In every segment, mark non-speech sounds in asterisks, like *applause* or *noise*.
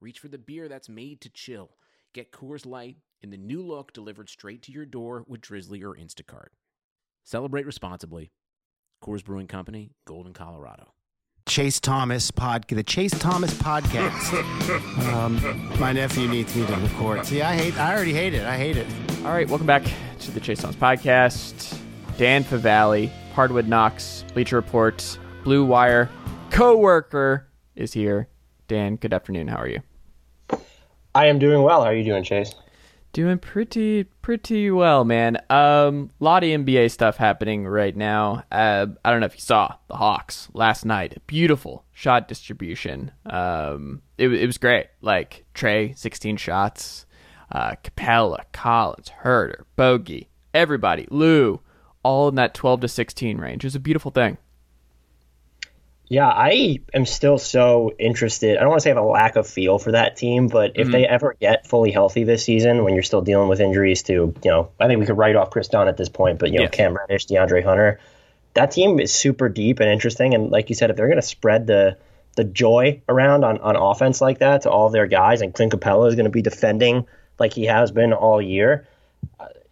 reach for the beer that's made to chill. Get Coors Light in the new look delivered straight to your door with Drizzly or Instacart. Celebrate responsibly. Coors Brewing Company, Golden, Colorado. Chase Thomas pod, the Chase Thomas podcast. *laughs* um, my nephew needs me to record. See, I hate. I already hate it. I hate it. All right, welcome back to the Chase Thomas podcast. Dan Favale, Hardwood Knocks, Bleacher Report, Blue Wire, co-worker is here. Dan, good afternoon. How are you? I am doing well. How are you doing, Chase? Doing pretty pretty well, man. Um, a lot of NBA stuff happening right now. Uh, I don't know if you saw the Hawks last night. Beautiful shot distribution. Um, it, it was great. Like Trae, sixteen shots. Uh, Capela, Collins, Huerter, Bogey, everybody, Lou, all in that twelve to sixteen range. It was a beautiful thing. Yeah, I am still so interested. I don't want to say I have a lack of feel for that team, but if mm-hmm. they ever get fully healthy this season, when you're still dealing with injuries to, you know, I think we could write off Kris Dunn at this point, but you know, yes. Cam Reddish, DeAndre Hunter, that team is super deep and interesting. And like you said, if they're going to spread the the joy around on, on offense like that to all their guys, and Clint Capela is going to be defending like he has been all year,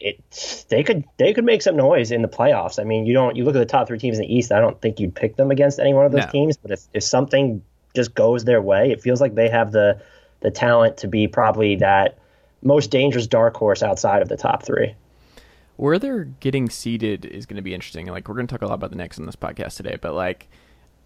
it they could they could make some noise in the playoffs. I mean, you don't you look at the top three teams in the East. I don't think you'd pick them against any one of those no. teams. But if, if something just goes their way, it feels like they have the the talent to be probably that most dangerous dark horse outside of the top three. Where they're getting seeded is going to be interesting. Like we're going to talk a lot about the Knicks in this podcast today, but like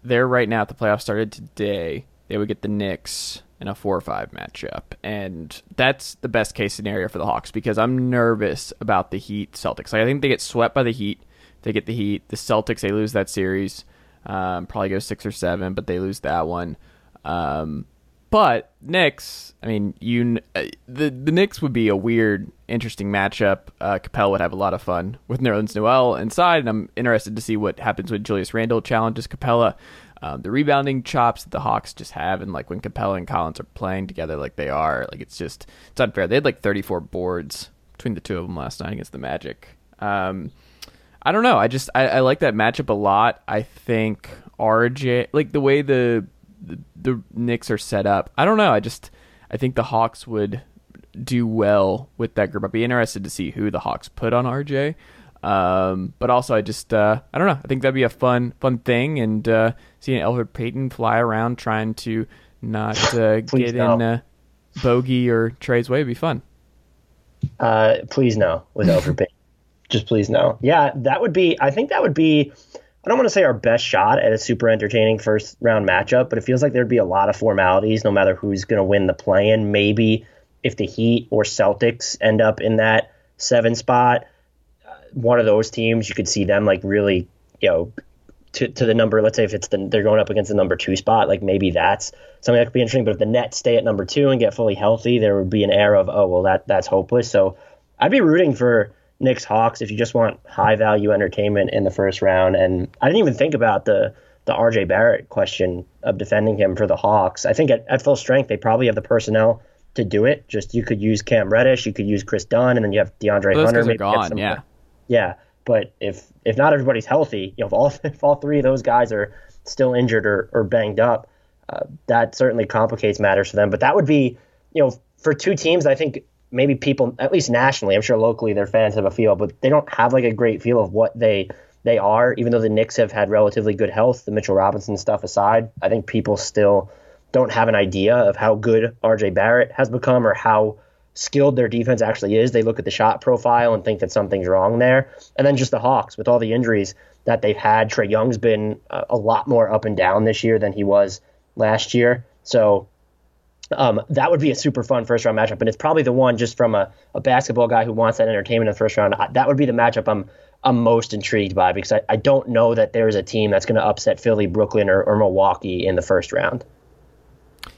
they're right now. If the playoffs started today, they would get the Knicks in a four or five matchup. And that's the best case scenario for the Hawks because I'm nervous about the Heat Celtics. Like I think they get swept by the Heat. They get the Heat. The Celtics, they lose that series. Um, probably go six or seven, but they lose that one. Um, but Knicks, I mean, you uh, the the Knicks would be a weird, interesting matchup. Uh, Capela would have a lot of fun with Nerlens Noel inside, and I'm interested to see what happens when Julius Randle challenges Capela. Um, the rebounding chops that the Hawks just have, and like when Capela and Collins are playing together like they are, like it's just it's unfair. They had like 34 boards between the two of them last night against the Magic. Um, I don't know. I just I, I, like that matchup a lot. I think RJ like the way the, the the Knicks are set up. I don't know. I just I think the Hawks would do well with that group. I'd be interested to see who the Hawks put on RJ. Um, but also, I just uh, I don't know. I think that'd be a fun fun thing, and uh, seeing Elfrid Payton fly around trying to not *laughs* uh, get no. in uh, bogey or Trae's way would be fun. Uh, please no with Elfrid *laughs* Payton. Just please no. Yeah, that would be. I think that would be. I don't want to say our best shot at a super entertaining first round matchup, but it feels like there'd be a lot of formalities no matter who's going to win the play in. Maybe if the Heat or Celtics end up in that seven spot, one of those teams, you could see them like really, you know, to, to the number. Let's say if it's the they're going up against the number two spot, like maybe that's something that could be interesting. But if the Nets stay at number two and get fully healthy, there would be an air of oh well that that's hopeless. So I'd be rooting for Knicks Hawks if you just want high value entertainment in the first round. And I didn't even think about the the RJ Barrett question of defending him for the Hawks. I think at, at full strength they probably have the personnel to do it. Just you could use Cam Reddish, you could use Kris Dunn, and then you have DeAndre Those Hunter. Maybe gone, yeah. Yeah, but if if not everybody's healthy, you know, if all *laughs* if all three of those guys are still injured or, or banged up, uh, that certainly complicates matters for them. But that would be, you know, for two teams, I think maybe people, at least nationally, I'm sure locally their fans have a feel, but they don't have like a great feel of what they they are. Even though the Knicks have had relatively good health, the Mitchell Robinson stuff aside, I think people still don't have an idea of how good R.J. Barrett has become or how skilled their defense actually is. They look at the shot profile and think that something's wrong there. And then just the Hawks with all the injuries that they've had. Trae Young's been a, lot more up and down this year than he was last year. So um, that would be a super fun first round matchup. And it's probably the one just from a, a basketball guy who wants that entertainment in the first round. That would be the matchup I'm I'm most intrigued by because I, I don't know that there's a team that's going to upset Philly, Brooklyn, or, or Milwaukee in the first round.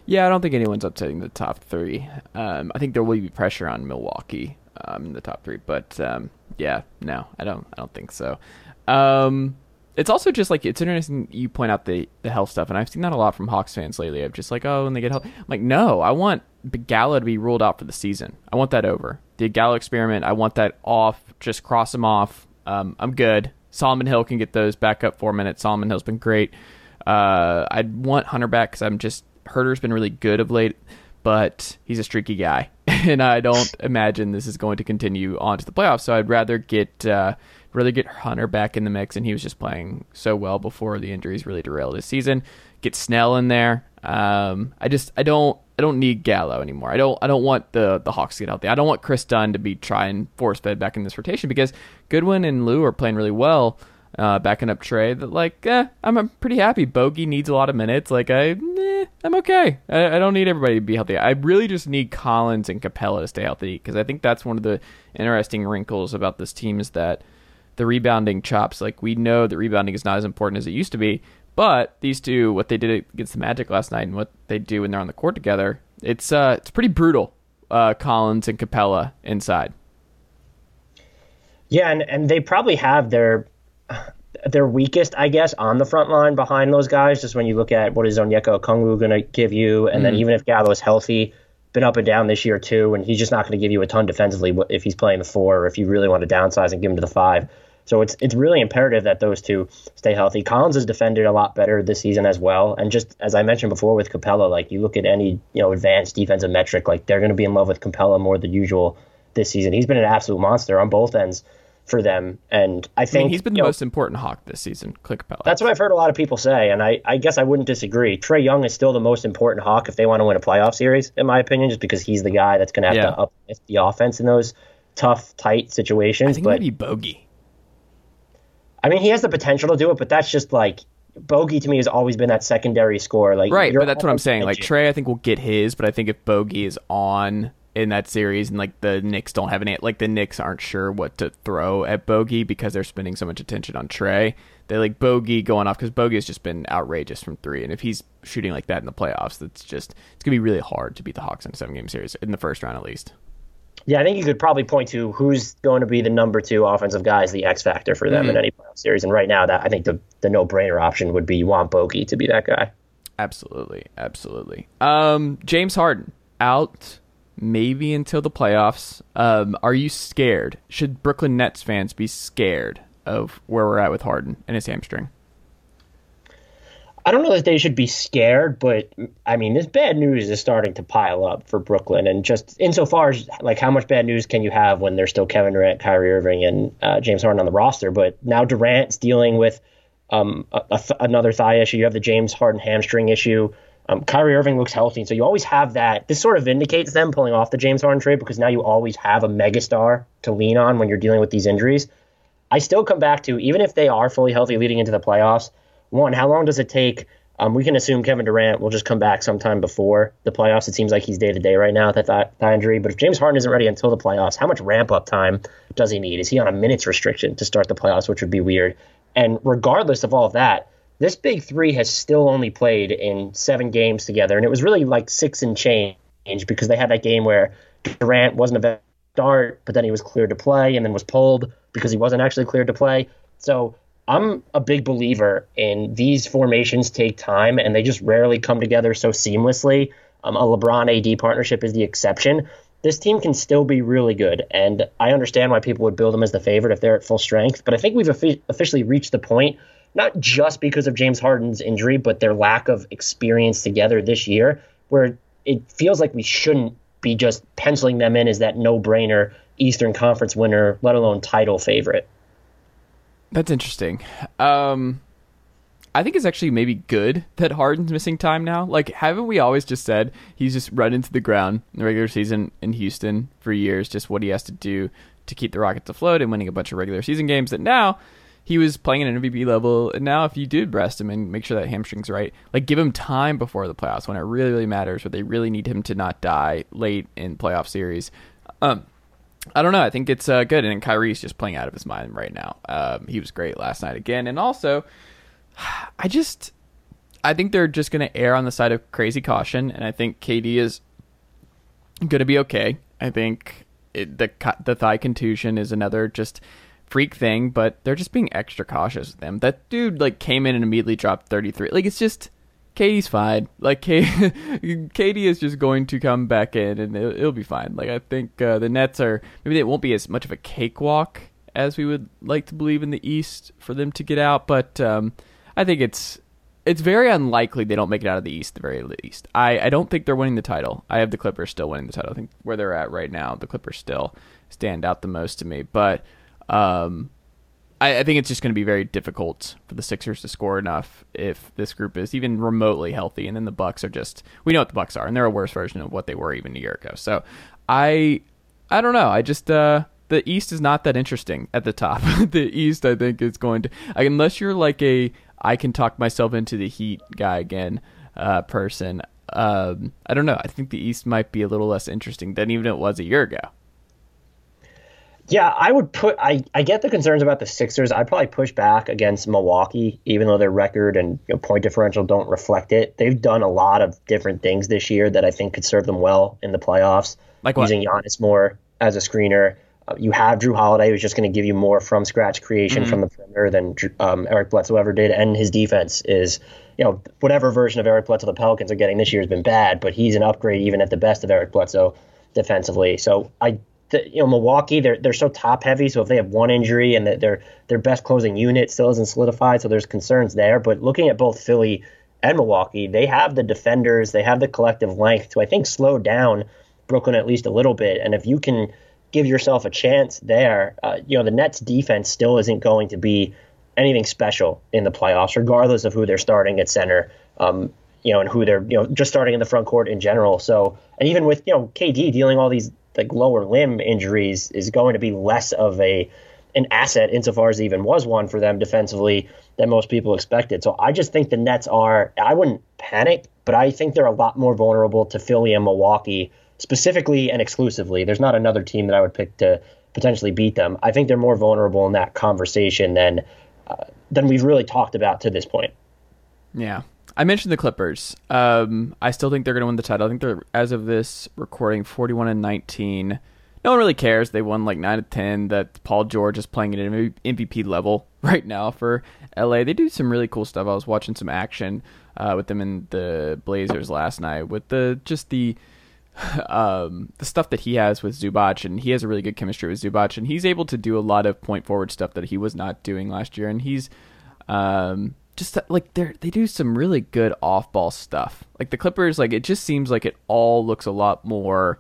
Yeah, I don't think anyone's upsetting the top three. Um, I think there will be pressure on Milwaukee um, in the top three, but um, yeah, no, I don't. I don't think so. Um, it's also just like it's interesting you point out the the health stuff, and I've seen that a lot from Hawks fans lately. Of just like, oh, when they get health, I'm like, no, I want Gallo to be ruled out for the season. I want that over. The Gallo experiment, I want that off. Just cross him off. Um, I'm good. Solomon Hill can get those back up four minutes. Solomon Hill's been great. Uh, I'd want Hunter back because I'm just Huerter's been really good of late, but he's a streaky guy, *laughs* and I don't *laughs* imagine this is going to continue on to the playoffs. So I'd rather get uh, rather get Hunter back in the mix, and he was just playing so well before the injuries really derailed his season. Get Snell in there. Um, I just I don't I don't need Gallo anymore. I don't I don't want the the Hawks to get healthy. I don't want Kris Dunn to be trying force fed back in this rotation because Goodwin and Lou are playing really well. Uh, backing up Trae that like, eh, I'm, I'm pretty happy. Bogey needs a lot of minutes. Like, I, eh, I'm okay. I, I don't need everybody to be healthy. I really just need Collins and Capela to stay healthy because I think that's one of the interesting wrinkles about this team is that the rebounding chops. Like, we know that rebounding is not as important as it used to be, but these two, what they did against the Magic last night and what they do when they're on the court together, it's uh, it's pretty brutal. Uh, Collins and Capela inside. Yeah, and, and they probably have their their weakest, I guess, on the front line behind those guys. Just when you look at what is Onyeka Okongwu going to give you, and mm. then even if Gallo is healthy, been up and down this year too, and he's just not going to give you a ton defensively if he's playing the four, or if you really want to downsize and give him to the five. So it's it's really imperative that those two stay healthy. Collins has defended a lot better this season as well, and just as I mentioned before with Capela, like you look at any you know advanced defensive metric, like they're going to be in love with Capela more than usual this season. He's been an absolute monster on both ends for them. And I think I mean, he's been the most important Hawk this season, Clint Capela. That's what I've heard a lot of people say, and I, I guess I wouldn't disagree. Trae Young is still the most important Hawk if they want to win a playoff series, in my opinion, just because he's the guy that's going to have yeah. to uplift the offense in those tough, tight situations. I think but maybe Bogey. I mean, he has the potential to do it, but that's just like Bogey to me has always been that secondary score. Like right, but that's what I'm saying. Like Trae, I think will get his, but I think if Bogey is on in that series, and like the Knicks don't have any, like the Knicks aren't sure what to throw at Bogey because they're spending so much attention on Trae. They like Bogey going off because Bogey has just been outrageous from three, and if he's shooting like that in the playoffs, that's just it's gonna be really hard to beat the Hawks in a seven game series in the first round at least. Yeah, I think you could probably point to who's going to be the number two offensive guys, the X factor for them mm-hmm. in any playoff series. And right now, that I think the the no brainer option would be you want Bogey to be that guy. Absolutely, absolutely. Um, James Harden out maybe until the playoffs. Um, are you scared? Should Brooklyn Nets fans be scared of where we're at with Harden and his hamstring? I don't know that they should be scared, but I mean, this bad news is starting to pile up for Brooklyn. And just insofar as like how much bad news can you have when there's still Kevin Durant, Kyrie Irving, and uh, James Harden on the roster? But now Durant's dealing with um, a, a th- another thigh issue. You have the James Harden hamstring issue. Um, Kyrie Irving looks healthy, so you always have that. This sort of vindicates them pulling off the James Harden trade because now you always have a megastar to lean on when you're dealing with these injuries. I still come back to even if they are fully healthy leading into the playoffs. One, how long does it take? Um, we can assume Kevin Durant will just come back sometime before the playoffs. It seems like he's day to day right now with that thigh injury. But if James Harden isn't ready until the playoffs, how much ramp up time does he need? Is he on a minutes restriction to start the playoffs, which would be weird? And regardless of all of that, this big three has still only played in seven games together, and it was really like six and change because they had that game where Durant wasn't a start, but then he was cleared to play, and then was pulled because he wasn't actually cleared to play. So I'm a big believer in these formations take time, and they just rarely come together so seamlessly. Um, a LeBron AD partnership is the exception. This team can still be really good, and I understand why people would build them as the favorite if they're at full strength. But I think we've officially reached the point not just because of James Harden's injury, but their lack of experience together this year, where it feels like we shouldn't be just penciling them in as that no brainer Eastern Conference winner, let alone title favorite. That's interesting. Um, I think it's actually maybe good that Harden's missing time now. Like, haven't we always just said he's just run into the ground in the regular season in Houston for years, just what he has to do to keep the Rockets afloat and winning a bunch of regular season games that now he was playing at an MVP level, and now if you do rest him and make sure that hamstring's right, like give him time before the playoffs when it really, really matters, where they really need him to not die late in playoff series. Um, I don't know. I think it's uh, good, and Kyrie's just playing out of his mind right now. Um, he was great last night again, and also, *sighs* I just I think they're just going to err on the side of crazy caution, and I think KD is going to be okay. I think it, the the thigh contusion is another just freak thing, but they're just being extra cautious with him. That dude like came in and immediately dropped 33. Like it's just KD's fine. Like K- *laughs* KD is just going to come back in and it'll, it'll be fine. Like I think uh, the Nets are maybe it won't be as much of a cakewalk as we would like to believe in the East for them to get out, but um, I think it's it's very unlikely they don't make it out of the East, at the very least. I, I don't think they're winning the title. I have the Clippers still winning the title. I think where they're at right now, the Clippers still stand out the most to me. But um, I, I think it's just going to be very difficult for the Sixers to score enough if this group is even remotely healthy. And then the Bucks are just we know what the Bucks are, and they're a worse version of what they were even a year ago. So I I don't know. I just uh, the East is not that interesting at the top. *laughs* the East, I think, is going to unless you're like a I can talk myself into the Heat guy again uh, person. Um, I don't know. I think the East might be a little less interesting than even it was a year ago. Yeah, I would put. I, I get the concerns about the Sixers. I'd probably push back against Milwaukee, even though their record and you know, point differential don't reflect it. They've done a lot of different things this year that I think could serve them well in the playoffs. Like what? using Giannis more as a screener. Uh, you have Jrue Holiday, who's just going to give you more from scratch creation mm-hmm. from the perimeter than um, Eric Bledsoe ever did, and his defense is, you know, whatever version of Eric Bledsoe the Pelicans are getting this year has been bad, but he's an upgrade even at the best of Eric Bledsoe defensively. So I, the, you know, Milwaukee they're they're so top heavy. So if they have one injury and their their best closing unit still isn't solidified, so there's concerns there. But looking at both Philly and Milwaukee, they have the defenders, they have the collective length to I think slow down Brooklyn at least a little bit, and if you can give yourself a chance there. Uh, you know, the Nets defense still isn't going to be anything special in the playoffs, regardless of who they're starting at center. Um, you know, and who they're you know just starting in the front court in general. So, and even with you know KD dealing all these like lower limb injuries is going to be less of a an asset insofar as even was one for them defensively than most people expected. So I just think the Nets are I wouldn't panic, but I think they're a lot more vulnerable to Philly and Milwaukee specifically and exclusively. There's not another team that I would pick to potentially beat them. I think they're more vulnerable in that conversation than uh, than we've really talked about to this point. Yeah. I mentioned the Clippers. Um, I still think they're going to win the title. I think they're, as of this recording, 41 and 19. No one really cares. They won like 9 to 10. That Paul George is playing at an MVP level *laughs* right now for LA. They do some really cool stuff. I was watching some action uh, with them in the Blazers last night with the just the *sighs* um, the stuff that he has with Zubac, and he has a really good chemistry with Zubac, and he's able to do a lot of point forward stuff that he was not doing last year, and he's um, just like they they do some really good off ball stuff. Like the Clippers, like it just seems like it all looks a lot more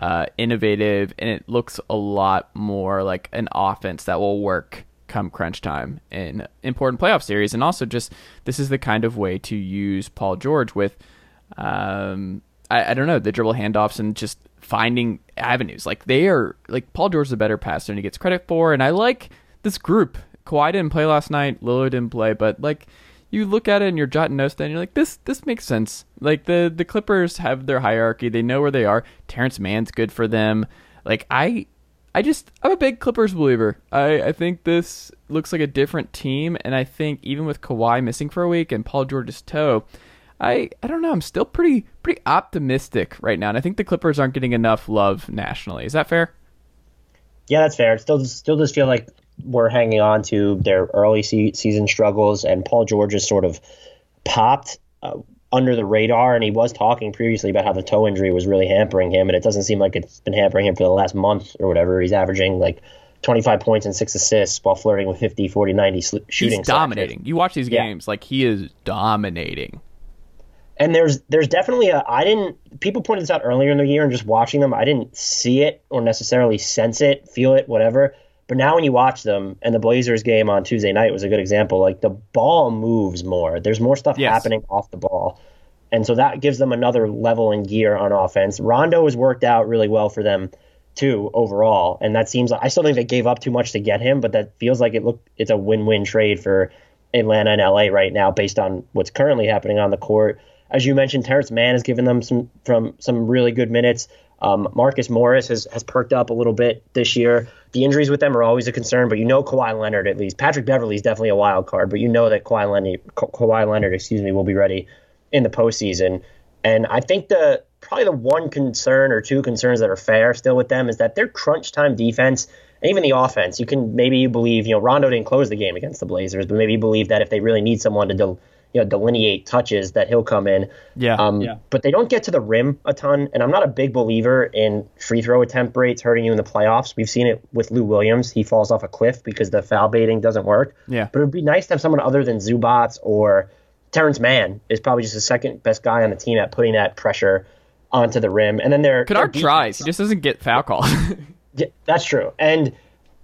uh, innovative, and it looks a lot more like an offense that will work come crunch time in important playoff series, and also just this is the kind of way to use Paul George with. Um, I, I don't know the dribble handoffs and just finding avenues. Like they are like Paul George is a better passer and he gets credit for. And I like this group. Kawhi didn't play last night. Lillard didn't play, but like you look at it and you're jotting notes and you're like, this this makes sense. Like the the Clippers have their hierarchy. They know where they are. Terance Mann's good for them. Like I I just I'm a big Clippers believer. I, I think this looks like a different team and I think even with Kawhi missing for a week and Paul George's toe, I I don't know. I'm still pretty pretty optimistic right now, and I think the Clippers aren't getting enough love nationally. Is that fair? Yeah, that's fair. It still still does feel like we're hanging on to their early se- season struggles, and Paul George has sort of popped uh, under the radar, and he was talking previously about how the toe injury was really hampering him, and it doesn't seem like it's been hampering him for the last month or whatever. He's averaging like 25 points and six assists while flirting with 50, 40, 90 shooting. He's dominating. You watch these games, yeah. like he is dominating and there's there's definitely a I didn't people pointed this out earlier in the year and just watching them I didn't see it or necessarily sense it feel it whatever but now when you watch them and the Blazers game on Tuesday night was a good example like the ball moves more there's more stuff yes. happening off the ball and so that gives them another level in gear on offense Rondo has worked out really well for them too overall and that seems like I still think they gave up too much to get him but that feels like it look it's a win-win trade for Atlanta and LA right now based on what's currently happening on the court as you mentioned, Terance Mann has given them some from some really good minutes. Um, Marcus Morris has, has perked up a little bit this year. The injuries with them are always a concern, but you know Kawhi Leonard at least. Patrick Beverley is definitely a wild card, but you know that Kawhi Leonard, Kawhi Leonard, excuse me, will be ready in the postseason. And I think the probably the one concern or two concerns that are fair still with them is that their crunch time defense and even the offense. You can maybe you believe you know Rondo didn't close the game against the Blazers, but maybe you believe that if they really need someone to del, you know delineate touches, that he'll come in. Yeah, Um, yeah. But they don't get to the rim a ton, and I'm not a big believer in free throw attempt rates hurting you in the playoffs. We've seen it with Lou Williams; he falls off a cliff because the foul baiting doesn't work. Yeah. But it would be nice to have someone other than Zubac or Terance Mann is probably just the second best guy on the team at putting that pressure onto the rim. And then their their Kennard tries. He just doesn't get foul calls. *laughs* yeah, that's true. And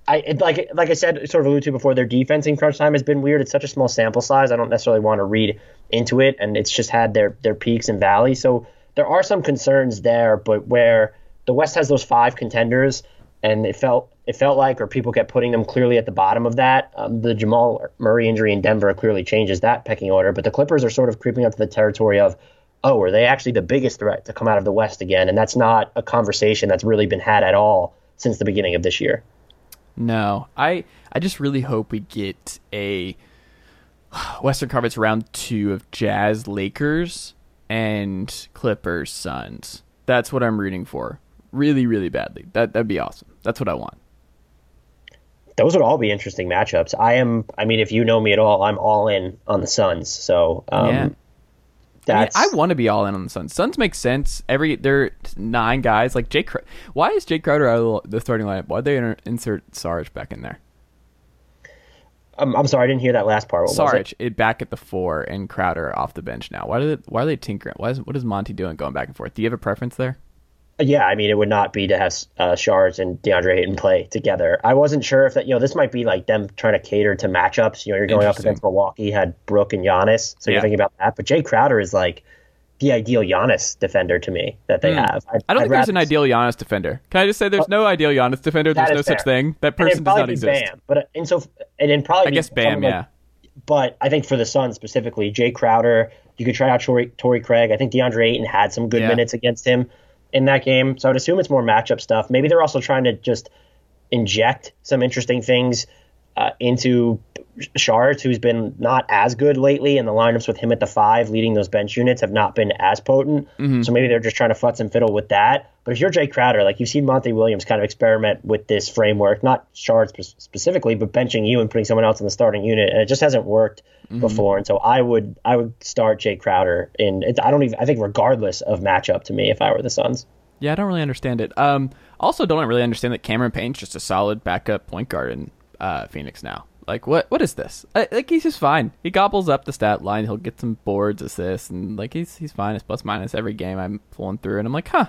I it, like like I said, sort of alluded to before, their defense in crunch time has been weird. It's such a small sample size. I don't necessarily want to read into it, and it's just had their their peaks and valleys. So there are some concerns there, but where the West has those five contenders, and it felt it felt like, or people kept putting them clearly at the bottom of that. Um, the Jamal Murray injury in Denver clearly changes that pecking order, but the Clippers are sort of creeping up to the territory of oh, are they actually the biggest threat to come out of the West again? And that's not a conversation that's really been had at all since the beginning of this year. No, I I just really hope we get a Western Conference round two of Jazz, Lakers, and Clippers, Suns. That's what I'm rooting for. Really, really badly. That that'd be awesome. That's what I want. Those would all be interesting matchups. I am, I mean, if you know me at all, I'm all in on the Suns. So, um, Yeah. I, mean, I want to be all in on the Suns. Suns make sense. Every there are nine guys like Jake. Why is Jake Crowder out of the starting lineup? Why would they insert Sarge back in there? I'm, I'm sorry, I didn't hear that last part. What was it? Sarge it back at the four and Crowder off the bench now. Why did why are they tinkering? Why is, what is Monty doing going back and forth? Do you have a preference there? Yeah, I mean, it would not be to have uh, Saric and DeAndre Ayton play together. I wasn't sure if that, you know, this might be like them trying to cater to matchups. You know, you're going up against Milwaukee, had Brook and Giannis, so Yeah. you're thinking about that. But Jae Crowder is like the ideal Giannis defender to me that they have. I'd. I don't I'd think there's an ideal Giannis defender. Can I just say there's no ideal Giannis defender? There's no is such thing. That person does not exist. Bam, but uh, and so and then probably I guess Bam, like- yeah. but I think for the Suns specifically, Jae Crowder, you could try out Torrey, Torrey Craig. I think DeAndre Ayton had some good Yeah. minutes against him in that game. So I'd assume it's more matchup stuff. Maybe they're also trying to just inject some interesting things uh, into Saric, who's been not as good lately, and the lineups with him at the five leading those bench units have not been as potent. Mm-hmm. So maybe they're just trying to futz and fiddle with that. But if you're Jae Crowder, like you've seen Monty Williams kind of experiment with this framework, not Saric specifically, but benching you and putting someone else in the starting unit, and it just hasn't worked Mm-hmm. before. And so I would I would start Jae Crowder in. It, I don't even I think regardless of matchup to me if I were the Suns. Yeah, I don't really understand it. Um, also, don't really understand that Cameron Payne's just a solid backup point guard in uh, Phoenix now. Like, what? What is this? Like, he's just fine. He gobbles up the stat line. He'll get some boards, assists, and like he's he's fine. It's plus minus every game I'm pulling through, and I'm like, huh,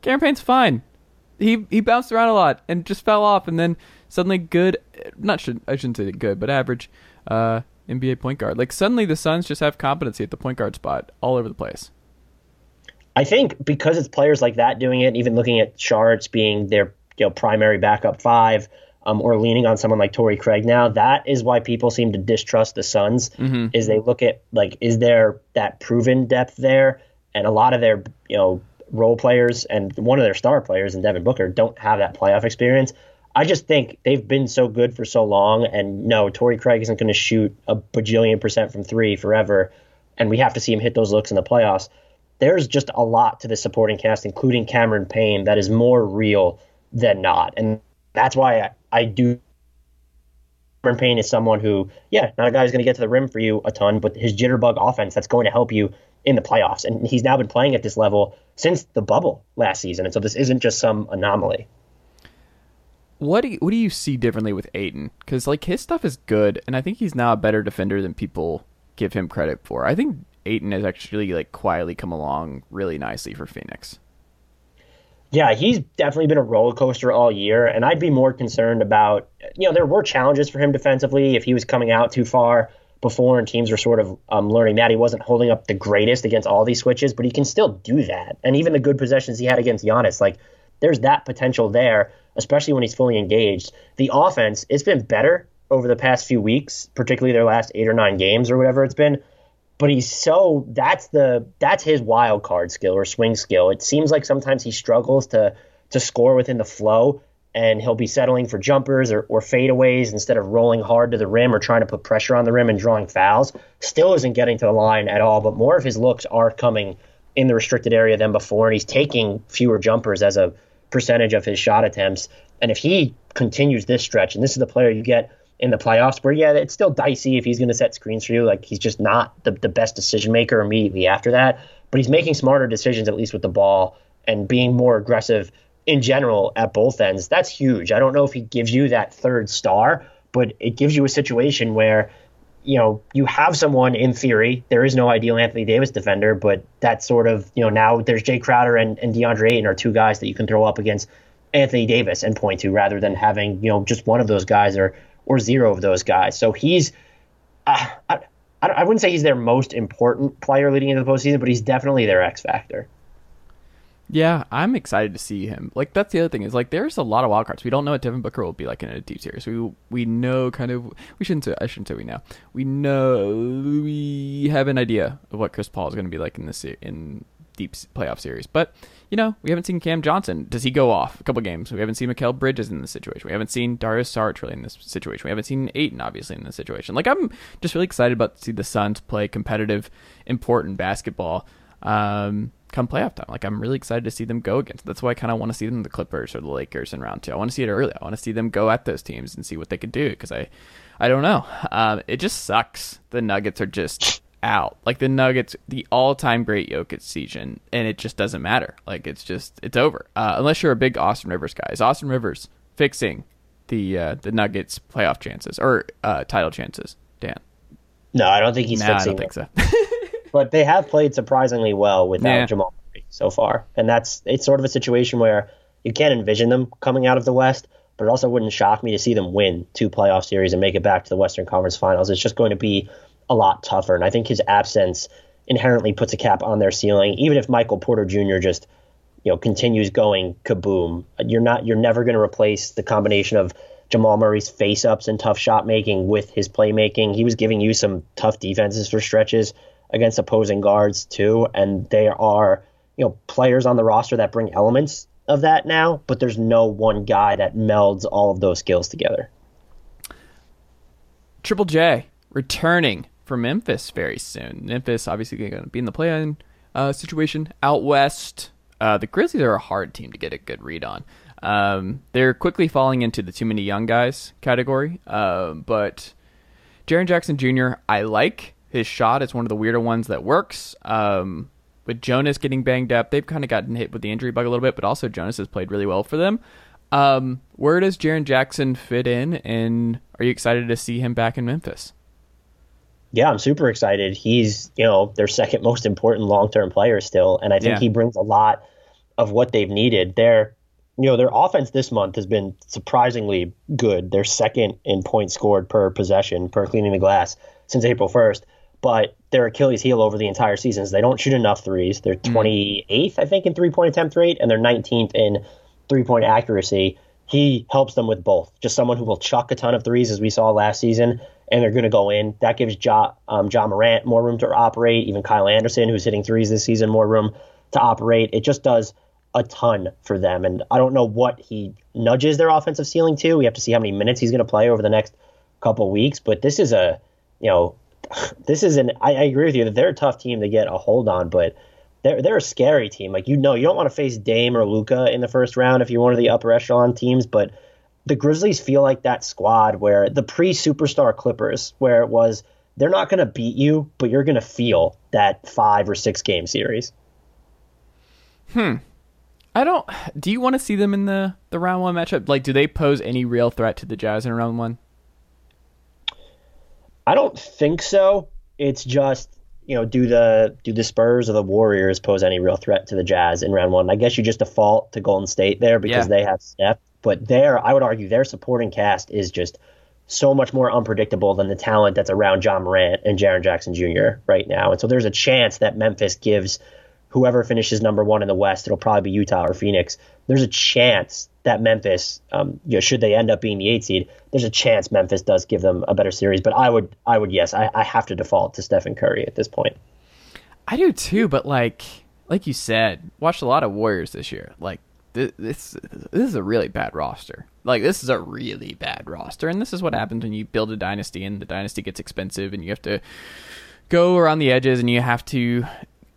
Cameron Payne's fine. He he bounced around a lot and just fell off, and then suddenly good. Not should I shouldn't say good, but average. Uh, NBA point guard. Like suddenly the Suns just have competency at the point guard spot all over the place. I think because it's players like that doing it, even looking at Saric being their you know primary backup five, um, or leaning on someone like Torrey Craig now, that is why people seem to distrust the Suns. Is they look at like is there that proven depth there, and a lot of their you know role players and one of their star players and Devin Booker don't have that playoff experience. I just think they've been so good for so long, and no, Torrey Craig isn't going to shoot a bajillion percent from three forever, and we have to see him hit those looks in the playoffs there's just a lot to the supporting cast, including Cameron Payne, that is more real than not. And that's why I, I do. Cameron Payne is someone who, yeah, not a guy who's going to get to the rim for you a ton, but his jitterbug offense that's going to help you in the playoffs. And he's now been playing at this level since the bubble last season. And so this isn't just some anomaly. What do you, what do you see differently with Ayton? Because like his stuff is good, and I think he's now a better defender than people give him credit for. I think Ayton has actually like quietly come along really nicely for Phoenix. Yeah, he's definitely been a roller coaster all year, and I'd be more concerned about, you know, there were challenges for him defensively if he was coming out too far before, and teams were sort of um, learning that he wasn't holding up the greatest against all these switches, but he can still do that. And even the good possessions he had against Giannis, like there's that potential there, especially when he's fully engaged. The offense, it's been better over the past few weeks, particularly their last eight or nine games or whatever it's been but he's so that's the that's his wild card skill or swing skill. It seems like sometimes he struggles to to score within the flow, and he'll be settling for jumpers or, or fadeaways instead of rolling hard to the rim or trying to put pressure on the rim and drawing fouls. Still isn't getting to the line at all, but more of his looks are coming in the restricted area than before, and he's taking fewer jumpers as a percentage of his shot attempts. And if he continues this stretch, and this is the player you get in the playoffs, where yeah, it's still dicey if he's going to set screens for you. Like he's just not the, the best decision maker immediately after that, but he's making smarter decisions at least with the ball and being more aggressive in general at both ends. That's huge. I don't know if he gives you that third star, but it gives you a situation where you know, you have someone in theory. There is no ideal Anthony Davis defender, but that sort of, you know, now there's Jae Crowder and, and DeAndre Ayton are two guys that you can throw up against Anthony Davis and point to rather than having, you know, just one of those guys or or zero of those guys. So he's, uh, I, I wouldn't say he's their most important player leading into the postseason, but he's definitely their X factor. Yeah, I'm excited to see him. Like that's the other thing is like there's a lot of wild cards. We don't know what Devin Booker will be like in a deep series. We we know kind of we shouldn't say I shouldn't say we know. We know we have an idea of what Chris Paul is going to be like in this in deep playoff series. But you know we haven't seen Cam Johnson. Does he go off a couple games? We haven't seen Mikal Bridges in this situation. We haven't seen Dario Saric really in this situation. We haven't seen Ayton obviously in this situation. Like I'm just really excited about to see the Suns play competitive, important basketball. Um, come playoff time. Like I'm really excited to see them go against. That's why I kind of want to see them the Clippers or the Lakers in round two. I want to see it early. I want to see them go at those teams and see what they could do because I, I don't know. Um, it just sucks. The Nuggets are just out. Like the Nuggets, the all-time great Jokic season, and it just doesn't matter. Like it's just it's over. Uh, unless you're a big Austin Rivers guy. Is Austin Rivers fixing the uh, the Nuggets playoff chances or uh, title chances? Dan. No, I don't think he's nah, fixing. I don't think so. *laughs* but they have played surprisingly well without Yeah. Jamal Murray so far, and that's it's sort of a situation where you can't envision them coming out of the West, but it also wouldn't shock me to see them win two playoff series and make it back to the Western Conference Finals. It's just going to be a lot tougher, and I think his absence inherently puts a cap on their ceiling. Even if Michael Porter Jr. just you know continues going kaboom, you're not you're never going to replace the combination of Jamal Murray's face ups and tough shot making with his playmaking. He was giving you some tough defenses for stretches against opposing guards too, and there are you know players on the roster that bring elements of that now, but there's no one guy that melds all of those skills together. Triple J returning from Memphis very soon. Memphis obviously going to be in the play-in uh, situation out west. Uh, the Grizzlies are a hard team to get a good read on. Um, they're quickly falling into the too many young guys category, uh, but Jaren Jackson Jr. I like his shot. It's one of the weirder ones that works. Um, with Jonas getting banged up, they've kind of gotten hit with the injury bug a little bit, but also Jonas has played really well for them. Um, where does Jaren Jackson fit in, and are you excited to see him back in Memphis? Yeah, I'm super excited. He's, you know, their second most important long-term player still, and I think Yeah. he brings a lot of what they've needed. Their, you know, their offense this month has been surprisingly good. They're second in points scored per possession per cleaning the glass since April 1st. But their Achilles heel over the entire season is they don't shoot enough threes. They're mm. 28th, I think, in three-point attempt rate, and they're 19th in three-point accuracy. He helps them with both. Just someone who will chuck a ton of threes, as we saw last season, and they're going to go in. That gives Ja, um, John Morant more room to operate. Even Kyle Anderson, who's hitting threes this season, more room to operate. It just does a ton for them. And I don't know what he nudges their offensive ceiling to. We have to see how many minutes he's going to play over the next couple weeks. But this is a, you know, *sighs* this is an. I, I agree with you that they're a tough team to get a hold on, but they're they're a scary team. Like you know, you don't want to face Dame or Luka in the first round if you're one of the upper echelon teams, but the Grizzlies feel like that squad where the pre superstar Clippers, where it was they're not going to beat you, but you're going to feel that five or six game series. Hmm. I don't. Do you want to see them in the the round one matchup? Like, do they pose any real threat to the Jazz in round one? I don't think so. It's just you know, do the do the Spurs or the Warriors pose any real threat to the Jazz in round one? I guess you just default to Golden State there because Yeah. they have Steph, but there, I would argue their supporting cast is just so much more unpredictable than the talent that's around John Morant and Jaren Jackson Jr. right now. And so there's a chance that Memphis gives whoever finishes number one in the West, it'll probably be Utah or Phoenix. There's a chance that Memphis, um, you know, should they end up being the eight seed, there's a chance Memphis does give them a better series. But I would, I would, yes, I, I have to default to Stephen Curry at this point. I do too, but like like you said, watched a lot of Warriors this year. Like this this is a really bad roster. Like this is a really bad roster, and this is what happens when you build a dynasty and the dynasty gets expensive, and you have to go around the edges, and you have to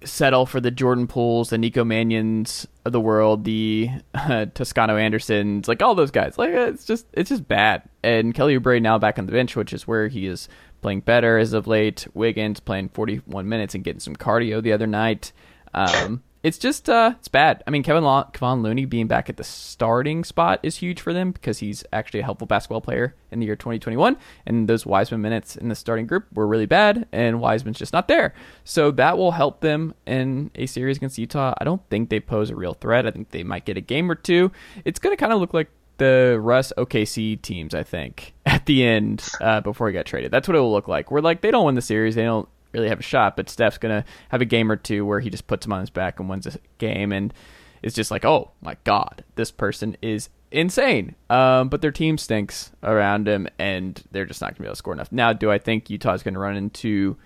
settle for the Jordan Pooles, the Nico Mannions of the world, the uh, Toscano Andersons, like all those guys. Like it's just it's just bad. And Kelly Oubre now back on the bench, which is where he is playing better as of late. Wiggins playing 41 minutes and getting some cardio the other night. Um, it's just uh, it's bad. I mean, Kevin Law- Kevon Looney being back at the starting spot is huge for them because he's actually a helpful basketball player in the year 2021. And those Wiseman minutes in the starting group were really bad, and Wiseman's just not there. So that will help them in a series against Utah. I don't think they pose a real threat. I think they might get a game or two. It's going to kind of look like the Russ OKC teams, I think, *laughs* at the end uh, before he got traded. That's what it will look like. We're like they don't win the series, they don't really have a shot, but Steph's gonna have a game or two where he just puts him on his back and wins a game, and it's just like, oh my god, this person is insane. Um, but their team stinks around him, and they're just not gonna be able to score enough. Now, do I think Utah's gonna run into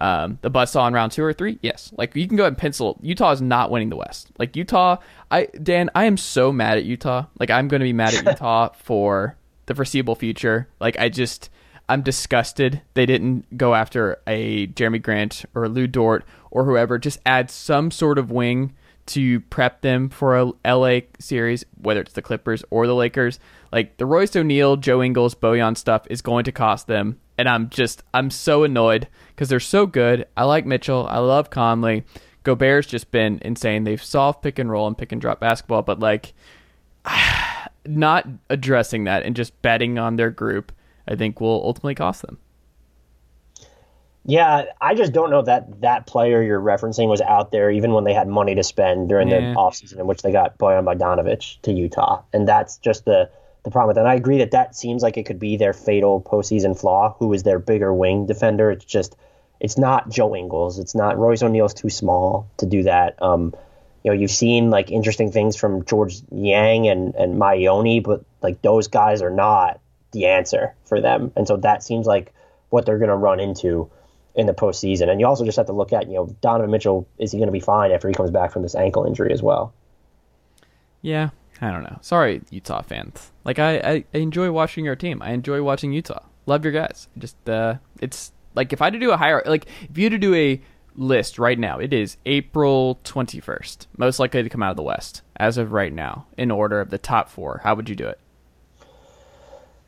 um, the buzzsaw in round two or three? Yes. Like you can go ahead and pencil. Utah is not winning the West. Like Utah, I Dan, I am so mad at Utah. Like I'm going to be mad at *laughs* Utah for the foreseeable future. Like I just, I'm disgusted they didn't go after a Jerami Grant or Lu Dort or whoever. Just add some sort of wing to prep them for a LA series, whether it's the Clippers or the Lakers. Like the Royce O'Neale, Joe Ingles, Bojan stuff is going to cost them, and I'm just I'm so annoyed because they're so good. I like Mitchell, I love Conley. Gobert's just been insane. They've solved pick and roll and pick and drop basketball, but like *sighs* not addressing that and just betting on their group, I think will ultimately cost them. Yeah, I just don't know that that player you're referencing was out there even when they had money to spend during yeah. the offseason in which they got Bojan Bogdanovic to Utah. And that's just the the problem with that. And I agree that that seems like it could be their fatal postseason flaw, who is their bigger wing defender. It's just, it's not Joe Ingles. It's not Royce O'Neale's too small to do that. Um, you know, you've seen like interesting things from Georges Niang and, and Miye Oni, but like those guys are not the answer for them. And so that seems like what they're going to run into in the postseason. And you also just have to look at, you know, Donovan Mitchell, is he going to be fine after he comes back from this ankle injury as well? Yeah, I don't know. Sorry, Utah fans. Like I, I, I enjoy watching your team. I enjoy watching Utah. Love your guys. Just uh, it's like if I had to do a higher, like if you had to do a list right now, it is April twenty first, most likely to come out of the West as of right now, in order of the top four. How would you do it?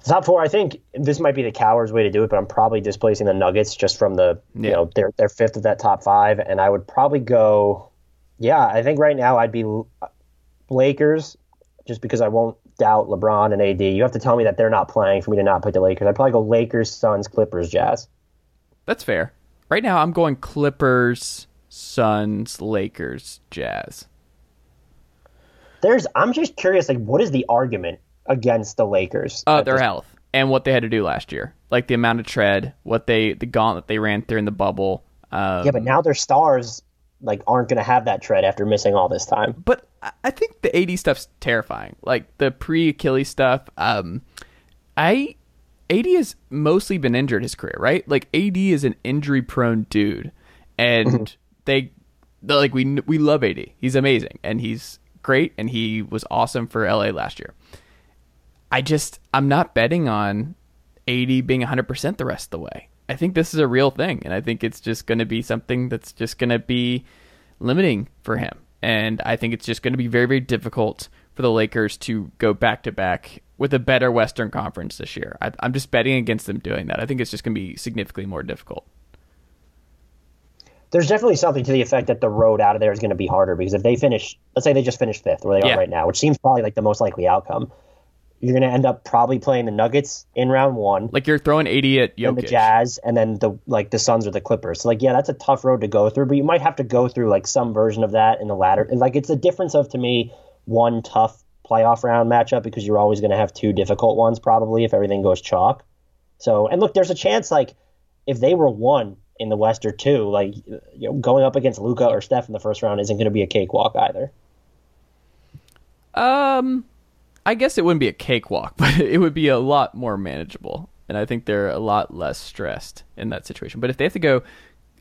Top four, I think this might be the coward's way to do it, but I'm probably displacing the Nuggets just from the yeah. you know they're they're fifth of that top five, and I would probably go. Yeah, I think right now I'd be Lakers, just because I won't doubt LeBron and AD. You have to tell me that they're not playing for me to not pick the Lakers. I'd probably go Lakers, Suns, Clippers, Jazz. That's fair. Right now, I'm going Clippers, Suns, Lakers, Jazz. There's. I'm just curious. Like, what is the argument against the Lakers? Uh, their health and what they had to do last year, like the amount of tread, what they the gauntlet they ran through in the bubble. Um, yeah, but now their stars like aren't going to have that tread after missing all this time. But I think the AD stuff's terrifying. Like the pre Achilles stuff. Um, I AD has mostly been injured his career, right? Like AD is an injury prone dude, and mm-hmm. they like we we love AD. He's amazing and he's great and he was awesome for LA last year. I just I'm not betting on AD being 100% the rest of the way. I think this is a real thing, and I think it's just going to be something that's just going to be limiting for him. And I think it's just going to be very, very difficult for the Lakers to go back to back with a better Western Conference this year. I, am just betting against them doing that. I think it's just going to be significantly more difficult. There's definitely something to the effect that the road out of there is going to be harder because if they finish, let's say they just finished fifth where they yeah. are right now, which seems probably like the most likely outcome you're going to end up probably playing the Nuggets in round one. Like you're throwing AD at Jokic. And the Jazz, and then the like the Suns or the Clippers. So like, yeah, that's a tough road to go through, but you might have to go through like some version of that in the latter. Like, it's a difference of to me one tough playoff round matchup because you're always going to have two difficult ones probably if everything goes chalk. So and look, there's a chance like if they were one in the West or two, like you know, going up against Luka or Steph in the first round isn't going to be a cakewalk either. Um, I guess it wouldn't be a cakewalk, *laughs* but it would be a lot more manageable. And I think they're a lot less stressed in that situation. But if they have to go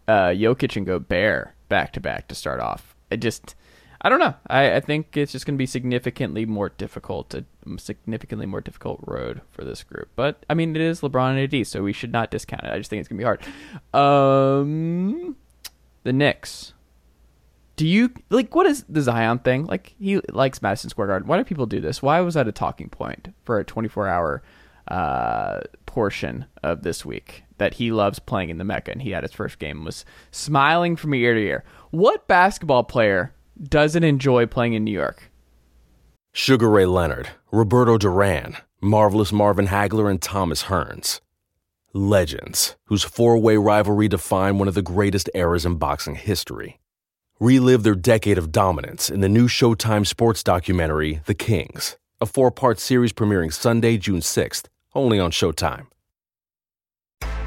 uh, Jokic and go Bear back to back to start off, I just I don't know. I, I think it's just going to be significantly more difficult, a significantly more difficult road for this group. But I mean, it is LeBron and AD, so we should not discount it. I just think it's going to be hard. Um, the Knicks. Do you like what is the Zion thing? Like he likes Madison Square Garden. Why do people do this? Why was that a talking point for a 24 hour uh, portion of this week that he loves playing in the Mecca and he had his first game was smiling from ear to ear. What basketball player doesn't enjoy playing in New York? Sugar Ray Leonard, Roberto Duran, Marvelous Marvin Hagler, and Thomas Hearns. Legends, whose four way rivalry defined one of the greatest eras in boxing history. Relive their decade of dominance in the new Showtime sports documentary, The Kings, a four part series premiering Sunday, June 6th, only on Showtime.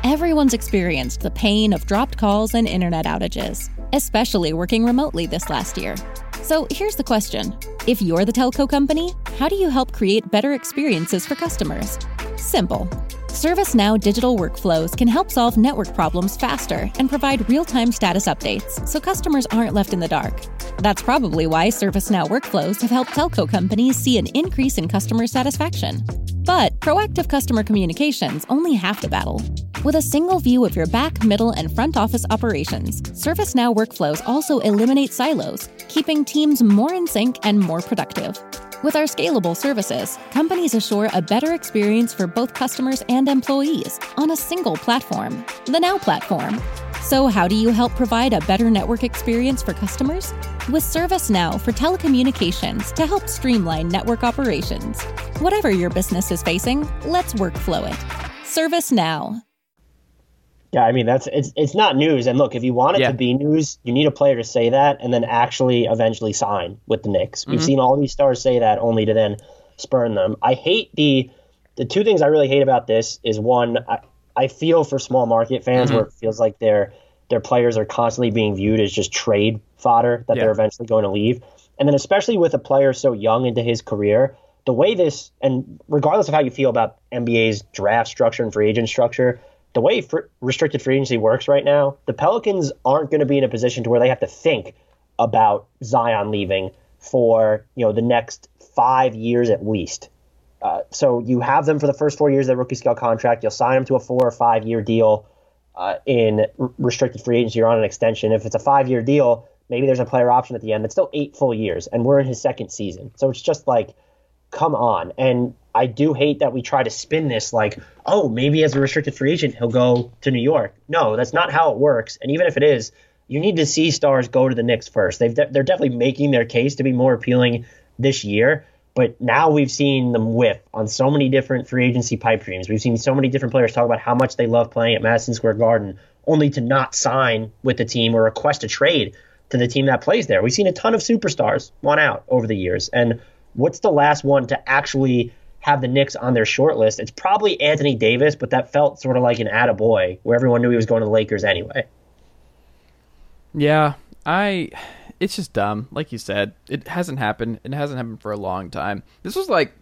Everyone's experienced the pain of dropped calls and internet outages, especially working remotely this last year. So here's the question If you're the telco company, how do you help create better experiences for customers? Simple. ServiceNow digital workflows can help solve network problems faster and provide real time status updates so customers aren't left in the dark. That's probably why ServiceNow workflows have helped telco companies see an increase in customer satisfaction. But proactive customer communications only half the battle. With a single view of your back, middle, and front office operations, ServiceNow workflows also eliminate silos, keeping teams more in sync and more productive. With our scalable services, companies assure a better experience for both customers and employees on a single platform, the Now Platform. So, how do you help provide a better network experience for customers? With ServiceNow for telecommunications to help streamline network operations. Whatever your business is facing, let's workflow it. ServiceNow. Yeah, I mean that's it's it's not news. And look, if you want it Yeah. to be news, you need a player to say that and then actually eventually sign with the Knicks. We've mm-hmm. seen all these stars say that only to then spurn them. I hate the the two things I really hate about this is one, I, I feel for small market fans mm-hmm. where it feels like their their players are constantly being viewed as just trade fodder that Yeah. they're eventually going to leave. And then especially with a player so young into his career, the way this and regardless of how you feel about NBA's draft structure and free agent structure, the way fr- restricted free agency works right now, the Pelicans aren't going to be in a position to where they have to think about Zion leaving for you know the next five years at least. Uh, so you have them for the first four years of their rookie scale contract. You'll sign them to a four or five year deal uh, in r- restricted free agency or on an extension. If it's a five year deal, maybe there's a player option at the end. It's still eight full years, and we're in his second season. So it's just like, come on. And I do hate that we try to spin this like, oh, maybe as a restricted free agent he'll go to New York. No, that's not how it works. And even if it is, you need to see stars go to the Knicks first. They've de- they're definitely making their case to be more appealing this year. But now we've seen them whiff on so many different free agency pipe dreams. We've seen so many different players talk about how much they love playing at Madison Square Garden, only to not sign with the team or request a trade to the team that plays there. We've seen a ton of superstars want out over the years. And what's the last one to actually have the Knicks on their short list? It's probably Anthony Davis, but that felt sort of like an attaboy where everyone knew he was going to the Lakers anyway. Yeah, I. It's just dumb. Like you said, it hasn't happened. It hasn't happened for a long time. This was like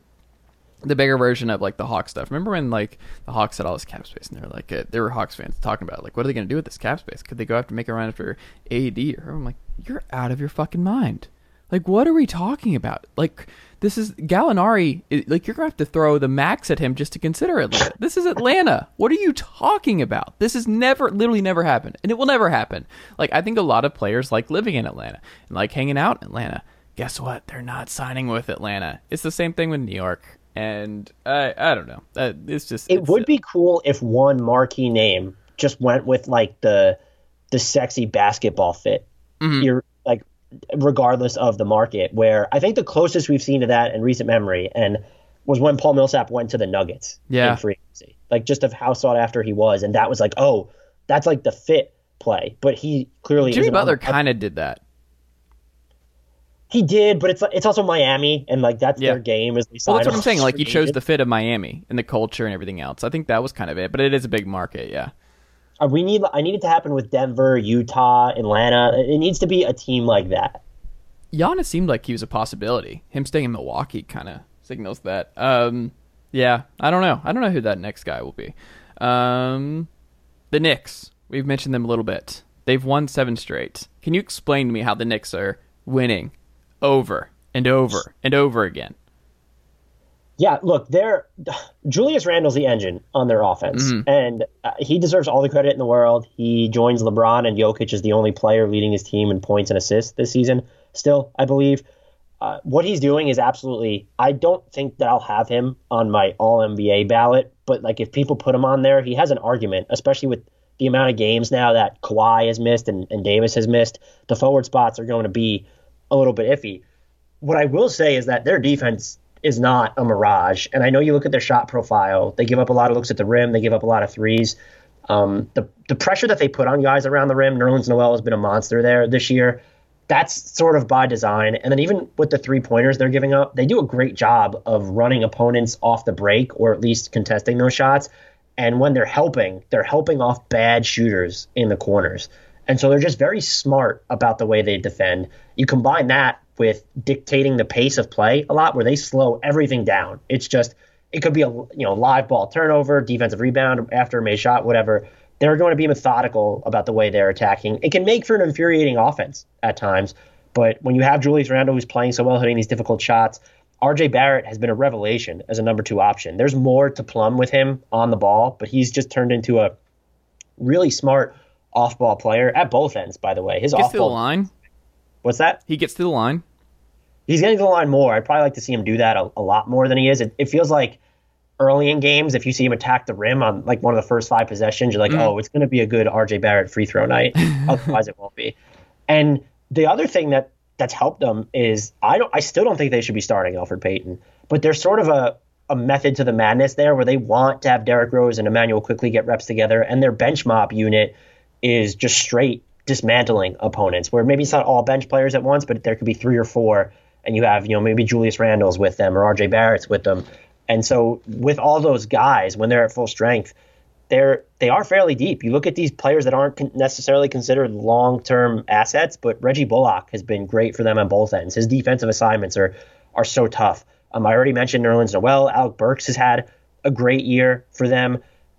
the bigger version of like the Hawks stuff. Remember when like the Hawks had all this cap space and they're like uh, they were Hawks fans talking about like what are they going to do with this cap space? Could they go after make a run after AD? Or I'm like you're out of your fucking mind. Like what are we talking about? Like this is Gallinari. Like you're gonna have to throw the max at him just to consider Atlanta. This is Atlanta. What are you talking about? This has never, literally never happened, and it will never happen. Like I think a lot of players like living in Atlanta and like hanging out in Atlanta. Guess what? They're not signing with Atlanta. It's the same thing with New York, and I, I don't know. Uh, it's just It it's- would be cool if one marquee name just went with like the the sexy basketball fit. Mm-hmm. You're like regardless of the market, where I think the closest we've seen to that in recent memory and was when Paul Millsap went to the Nuggets Yeah. in free agency. Like just of how sought after he was. And that was like, oh, that's like the fit play. But he clearly Jimmy Butler kind of did that. he did, but it's it's also Miami and like that's Yeah. their game is Well, that's what I'm saying. Like he chose the fit of Miami and the culture and everything else. I think that was kind of it, but it is a big market. Yeah. Uh, we need I need it to happen with Denver, Utah, Atlanta. It needs to be a team like that. Giannis seemed like he was a possibility. Him staying in Milwaukee kind of signals that. Um, yeah, I don't know. I don't know who that next guy will be. Um, the Knicks. We've mentioned them a little bit. They've won seven straight. Can you explain to me how the Knicks are winning over and over and over again. Yeah, look, they're Julius Randle's the engine on their offense, mm-hmm. and uh, he deserves all the credit in the world. He joins LeBron and Jokic as the only player leading his team in points and assists this season. Still, I believe uh, what he's doing is absolutely. I don't think that I'll have him on my All NBA ballot, but like if people put him on there, he has an argument, especially with the amount of games now that Kawhi has missed and, and Davis has missed. The forward spots are going to be a little bit iffy. What I will say is that their defense is not a mirage. And I know you look at their shot profile; they give up a lot of looks at the rim, they give up a lot of threes. Um, the the pressure that they put on guys around the rim, Nerlens Noel has been a monster there this year. That's sort of by design. And then even with the three pointers they're giving up, they do a great job of running opponents off the break or at least contesting those shots. And when they're helping, they're helping off bad shooters in the corners. And so they're just very smart about the way they defend. You combine that with dictating the pace of play a lot, where they slow everything down. It's just it could be a you know live ball turnover, defensive rebound after a made shot, whatever. They're going to be methodical about the way they're attacking. It can make for an infuriating offense at times, but when you have Julius Randle who's playing so well, hitting these difficult shots, RJ Barrett has been a revelation as a number two option. There's more to plumb with him on the ball, but he's just turned into a really smart off ball player at both ends, by the way. His off ball line. What's that? He gets to the line. He's getting to the line more. I'd probably like to see him do that a, a lot more than he is. It, it, feels like early in games, if you see him attack the rim on like one of the first five possessions, you're like, mm. oh, it's going to be a good RJ Barrett free throw night. *laughs* Otherwise, it won't be. And the other thing that that's helped them is I don't. I still don't think they should be starting Elfrid Payton, but there's sort of a a method to the madness there where they want to have Derrick Rose and Immanuel Quickley get reps together, and their bench mob unit is just straight dismantling opponents. Where maybe it's not all bench players at once, but there could be three or four, and you have you know maybe Julius Randle's with them or RJ Barrett's with them. And so with all those guys, when they're at full strength, they're they are fairly deep. You look at these players that aren't necessarily considered long term assets, but Reggie Bullock has been great for them on both ends. His defensive assignments are are so tough. Um, I already mentioned Nerlens Noel. Alec Burks has had a great year for them.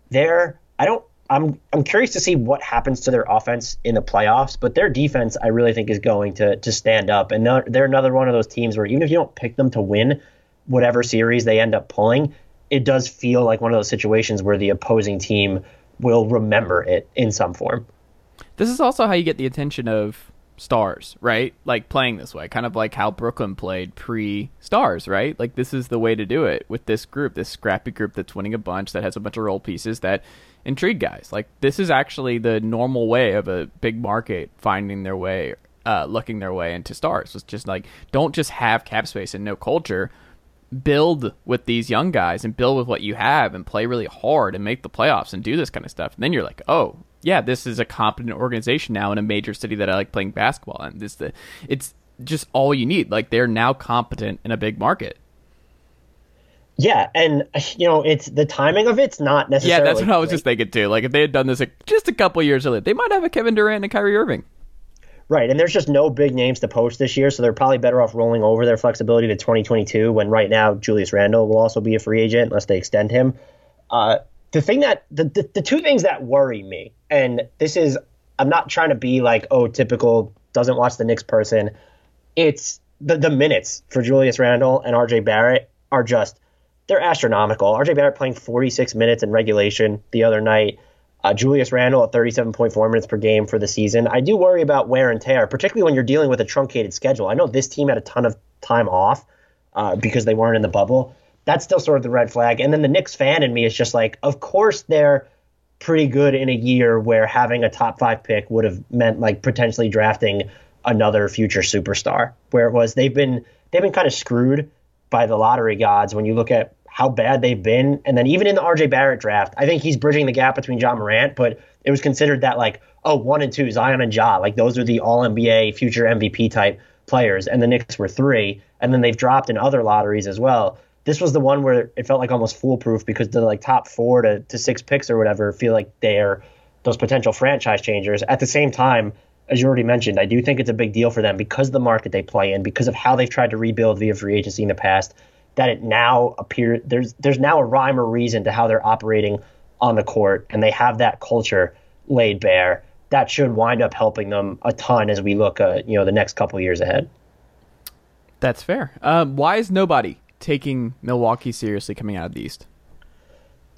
They're I don't I'm I'm curious to see what happens to their offense in the playoffs, but their defense I really think is going to to stand up. And they're, they're another one of those teams where even if you don't pick them to win whatever series they end up pulling, it does feel like one of those situations where the opposing team will remember it in some form. This is also how you get the attention of stars, right? Like playing this way, kind of like how Brooklyn played pre stars, right? Like this is the way to do it with this group, this scrappy group that's winning a bunch that has a bunch of role pieces that intrigue guys. Like this is actually the normal way of a big market finding their way, uh, looking their way into stars. It's just like don't just have cap space and no culture. Build with these young guys and build with what you have and play really hard and make the playoffs and do this kind of stuff. And then you're like, oh yeah, this is a competent organization now in a major city that I like playing basketball and this the it's just all you need. Like they're now competent in a big market. Yeah, and you know, it's the timing of it's not necessarily. Yeah, that's what I was just thinking too. Like if they had done this just a couple years earlier, they might have a Kevin Durant and Kyrie Irving. Right, and there's just no big names to poach this year, so they're probably better off rolling over their flexibility to 2022. When right now Julius Randle will also be a free agent unless they extend him. Uh, the thing that the, the the two things that worry me, and this is I'm not trying to be like oh typical doesn't watch the Knicks person. It's the the minutes for Julius Randle and RJ Barrett are just they're astronomical. RJ Barrett playing 46 minutes in regulation the other night. Uh, Julius Randle at 37.4 minutes per game for the season. I do worry about wear and tear, particularly when you're dealing with a truncated schedule. I know this team had a ton of time off uh, because they weren't in the bubble. That's still sort of the red flag. And then the Knicks fan in me is just like, of course they're pretty good in a year where having a top five pick would have meant like potentially drafting another future superstar. Where it was they've been they've been kind of screwed by the lottery gods when you look at how bad they've been. And then even in the RJ Barrett draft, I think he's bridging the gap between John Morant, but it was considered that like, oh, one and two, Zion and Ja, like those are the all NBA future MVP type players. And the Knicks were three. And then they've dropped in other lotteries as well. This was the one where it felt like almost foolproof because the like top four to, to six picks or whatever feel like they're those potential franchise changers. At the same time, as you already mentioned, I do think it's a big deal for them because of the market they play in, because of how they've tried to rebuild via free agency in the past. That it now appears there's there's now a rhyme or reason to how they're operating on the court, and they have that culture laid bare. That should wind up helping them a ton as we look, uh, you know, the next couple years ahead. That's fair. Um, why is nobody taking Milwaukee seriously coming out of the East?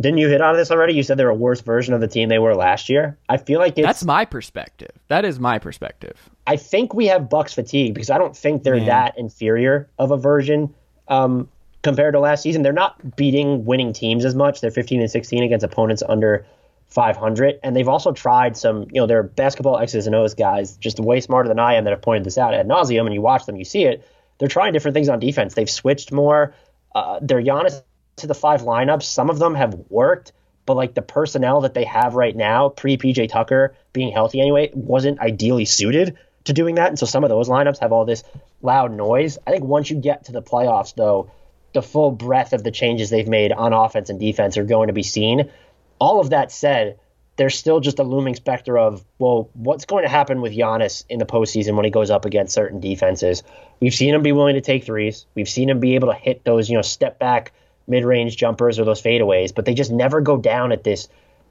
Didn't you hit on this already? You said they're a worse version of the team they were last year. I feel like it's, That's my perspective. That is my perspective. I think we have Bucks fatigue because I don't think they're Yeah. that inferior of a version um, compared to last season. They're not beating winning teams as much. They're 15 and 16 against opponents under 500, and they've also tried some. You know, they're basketball X's and O's guys, just way smarter than I am that have pointed this out ad nauseum. And you watch them, you see it. They're trying different things on defense. They've switched more. Uh, their Giannis to the five lineups. Some of them have worked, but like the personnel that they have right now, pre PJ Tucker being healthy anyway, wasn't ideally suited to doing that. And so some of those lineups have all this loud noise. I think once you get to the playoffs, though, the full breadth of the changes they've made on offense and defense are going to be seen. All of that said, there's still just a looming specter of, well, what's going to happen with Giannis in the postseason when he goes up against certain defenses? We've seen him be willing to take threes. We've seen him be able to hit those, you know, step back mid range jumpers or those fadeaways, but they just never go down at this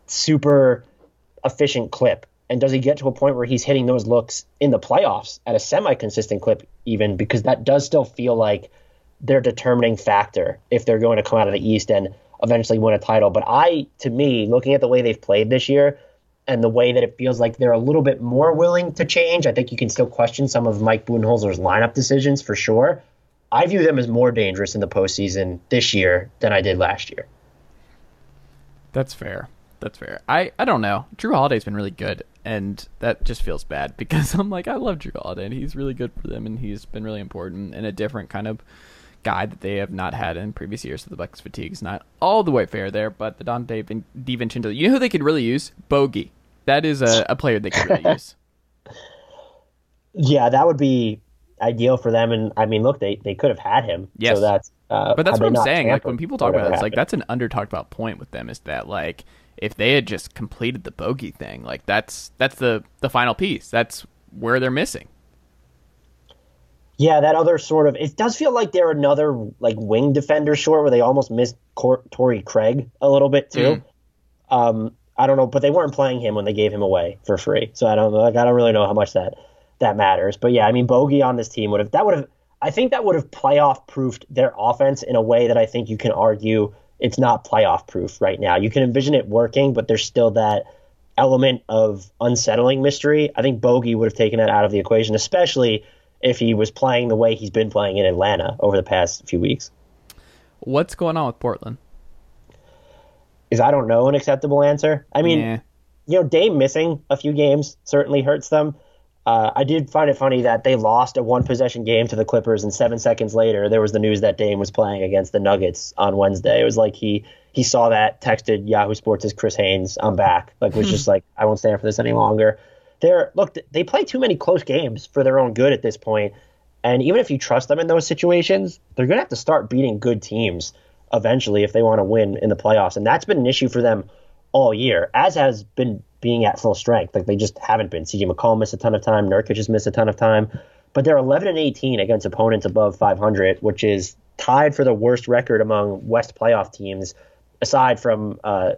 super efficient clip. And does he get to a point where he's hitting those looks in the playoffs at a semi consistent clip, even? Because that does still feel like their determining factor if they're going to come out of the East and eventually win a title. But I, to me, looking at the way they've played this year and the way that it feels like they're a little bit more willing to change, I think you can still question some of Mike Budenholzer's lineup decisions for sure. I view them as more dangerous in the postseason this year than I did last year. That's fair. That's fair. I, I don't know. Jrue Holiday's been really good, and that just feels bad *laughs* because I'm like, I love Jrue Holiday, and he's really good for them, and he's been really important and a different kind of guy that they have not had in previous years. So the Bucks fatigue is not all the way fair there, but the Donte Vin- DiVincenzo, you know who they could really use? Bogey. That is a, a player they could really *laughs* use. Yeah, that would be ideal for them. And I mean, look, they, they could have had him. Yes. So that's, uh, But that's what I'm saying. Like when people talk about it, it's like that's an under talked about point with them is that like if they had just completed the bogey thing, like that's that's the the final piece. That's where they're missing. Yeah, that other sort of. It does feel like they're another like wing defender short, where they almost missed Cor- Torrey Craig a little bit too. Um, I don't know, but they weren't playing him when they gave him away for free, so I don't like. I don't really know how much that that matters. But yeah, I mean, Bogey on this team would have that would have. I think that would have playoff proofed their offense in a way that I think you can argue it's not playoff proof right now. You can envision it working, but there's still that element of unsettling mystery. I think Bogey would have taken that out of the equation, especially if he was playing the way he's been playing in Atlanta over the past few weeks. What's going on with Portland? Is I don't know an acceptable answer. I mean, Yeah. you know, Dame missing a few games certainly hurts them. Uh, I did find it funny that they lost a one possession game to the Clippers, and seven seconds later, there was the news that Dame was playing against the Nuggets on Wednesday. It was like he he saw that, texted Yahoo Sports' as Chris Haynes, "I'm back." Like was *laughs* just like, I won't stand for this any longer. They're look, they play too many close games for their own good at this point, and even if you trust them in those situations, they're gonna have to start beating good teams eventually if they want to win in the playoffs, and that's been an issue for them all year, as has been being at full strength. Like they just haven't been. CJ McCollum missed a ton of time. Nurkic has missed a ton of time. But they're 11 and 18 against opponents above 500, which is tied for the worst record among West playoff teams, aside from uh,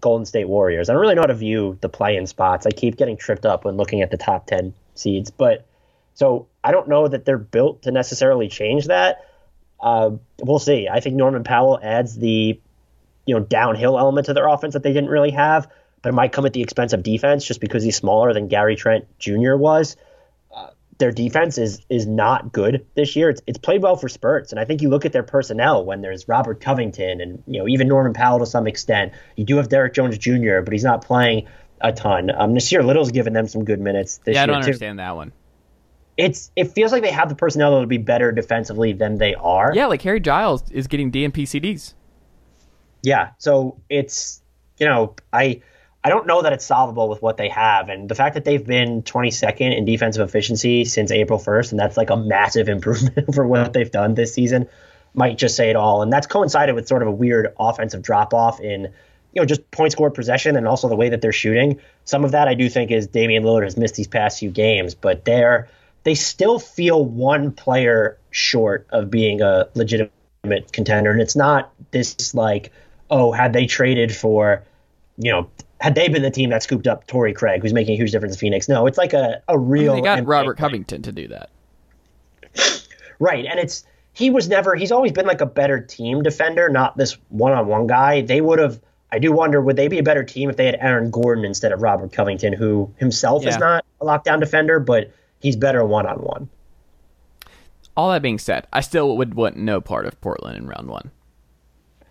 Golden State Warriors. I don't really know how to view the play-in spots. I keep getting tripped up when looking at the top 10 seeds. But so I don't know that they're built to necessarily change that. Uh, we'll see. I think Norman Powell adds the you know downhill element to their offense that they didn't really have, but it might come at the expense of defense just because he's smaller than Gary Trent Jr. was. Uh, their defense is is not good this year. It's it's played well for spurts, and I think you look at their personnel when there's Robert Covington and you know even Norman Powell to some extent. You do have Derrick Jones Jr., but he's not playing a ton. Um, Nassir Little's given them some good minutes this year. Yeah, I don't too. understand that one. It's it feels like they have the personnel to be better defensively than they are. Yeah, like Harry Giles is getting DNP CDs. Yeah. So it's you know i i don't know that it's solvable with what they have. And the fact that they've been 22nd in defensive efficiency since april 1st and that's like a massive *laughs* improvement for what they've done this season might just say it all. And that's coincided with sort of a weird offensive drop off in you know just point scored possession and also the way that they're shooting. Some of that i do think is Damian Lillard has missed these past few games but they're they still feel one player short of being a legitimate contender. And it's not this like oh, had they traded for, you know, had they been the team that scooped up Torrey Craig, who's making a huge difference in Phoenix? No, it's like a, a real. they got Robert. Covington to do that. Right, and it's he was never he's always been like a better team defender, not this one-on-one guy. They would have I do wonder would they be a better team if they had Aaron Gordon instead of Robert Covington, who himself is not a lockdown defender, but he's better one-on-one. All that being said, I still would want no part of Portland in round one.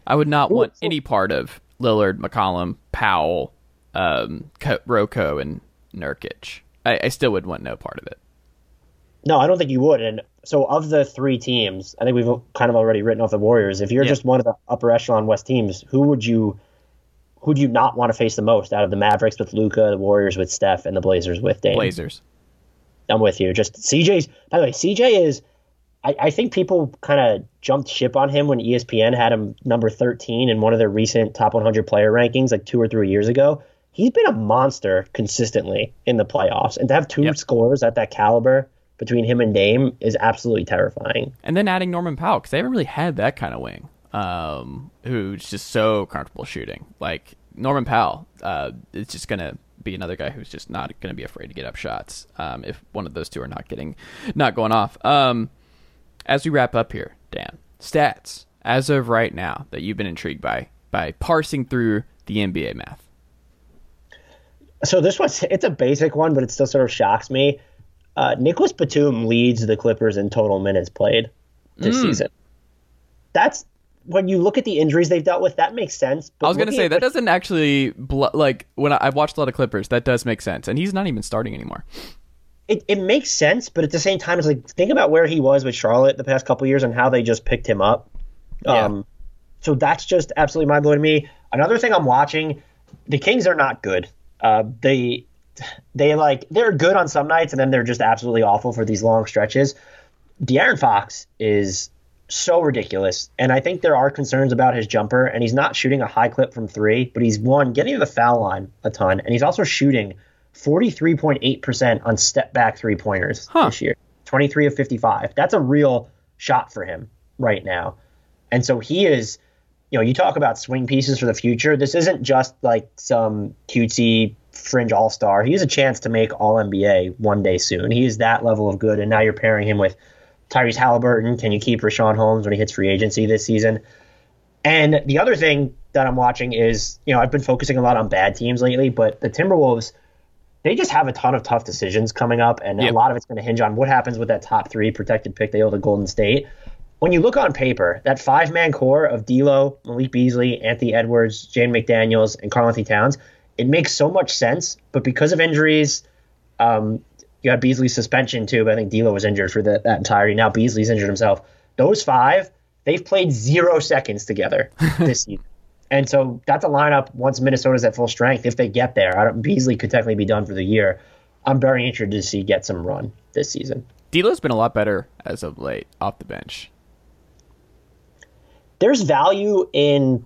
I would not want any part of Lillard, McCollum, Powell, um, Ko- Roko, and Nurkic. I, I still would want no part of it. No, I don't think you would. And so, of the three teams, I think we've kind of already written off the Warriors. If you're Yeah. just one of the upper echelon West teams, who would you, who do you not want to face the most out of the Mavericks with Luka, the Warriors with Steph, and the Blazers with Dame? Blazers. I'm with you. Just CJ's. By the way, CJ is. I, I think people kind of jumped ship on him when ESPN had him number 13 in one of their recent top 100 player rankings, like two or three years ago. He's been a monster consistently in the playoffs, and to have two Yep. scorers at that caliber between him and Dame is absolutely terrifying. And then adding Norman Powell because they haven't really had that kind of wing, um, who's just so comfortable shooting. Like Norman Powell, uh, is just gonna be another guy who's just not gonna be afraid to get up shots. Um, if one of those two are not getting, not going off. Um, as we wrap up here, Dan, stats as of right now that you've been intrigued by by parsing through the NBA math. So this one's it's a basic one, but it still sort of shocks me. Uh, Nicolas Batum leads the Clippers in total minutes played this season. That's when you look at the injuries they've dealt with. That makes sense. But I was gonna say that what- doesn't actually bl- like when I, I've watched a lot of Clippers. That does make sense, and he's not even starting anymore. It, it makes sense, but at the same time, it's like think about where he was with Charlotte the past couple years and how they just picked him up. Yeah. Um, so that's just absolutely mind blowing to me. Another thing I'm watching, the Kings are not good. Uh, they they like they're good on some nights and then they're just absolutely awful for these long stretches. De'Aaron Fox is so ridiculous, and I think there are concerns about his jumper, and he's not shooting a high clip from three, but he's one getting to the foul line a ton, and he's also shooting 43.8% on step back three pointers Huh. this year, 23 of 55. That's a real shot for him right now, and so he is. You know, you talk about swing pieces for the future. This isn't just like some cutesy fringe all star. He has a chance to make All NBA one day soon. He is that level of good, and now you're pairing him with Tyrese Halliburton. Can you keep Richaun Holmes when he hits free agency this season? And the other thing that I'm watching is, you know, I've been focusing a lot on bad teams lately, but the Timberwolves, they just have a ton of tough decisions coming up, and Yep. a lot of it's going to hinge on what happens with that top three protected pick they owe to Golden State. When you look on paper, that five man core of D'Lo, Malik Beasley, Anthony Edwards, Jaden McDaniels, and Karl-Anthony Towns, it makes so much sense. But because of injuries, um, you had Beasley's suspension too, but I think D'Lo was injured for the, that entirety. Now Beasley's injured himself. Those five, they've played zero seconds together *laughs* this season. And so that's a lineup once Minnesota's at full strength. If they get there, I don't, Beasley could technically be done for the year. I'm very interested to see get some run this season. D'Lo's been a lot better as of late off the bench. There's value in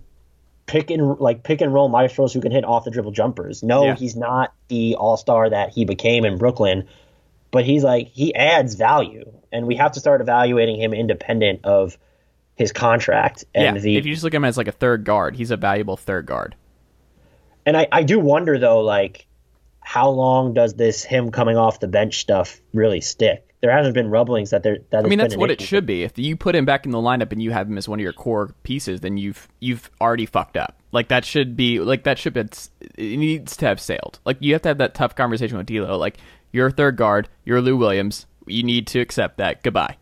pick and like pick and roll maestros who can hit off the dribble jumpers. No, Yeah. he's not the all star that he became in Brooklyn, but he's like he adds value, and we have to start evaluating him independent of his contract and yeah, the if you just look at him as like a third guard, he's a valuable third guard. And I, I do wonder though, like, how long does this him coming off the bench stuff really stick? There hasn't been rumblings that there. That I mean, it's that's what it should be. If you put him back in the lineup and you have him as one of your core pieces, then you've you've already fucked up. Like that should be like that should be it needs to have sailed. Like you have to have that tough conversation with D'Lo. Like you're a third guard, you're Lou Williams. You need to accept that. Goodbye.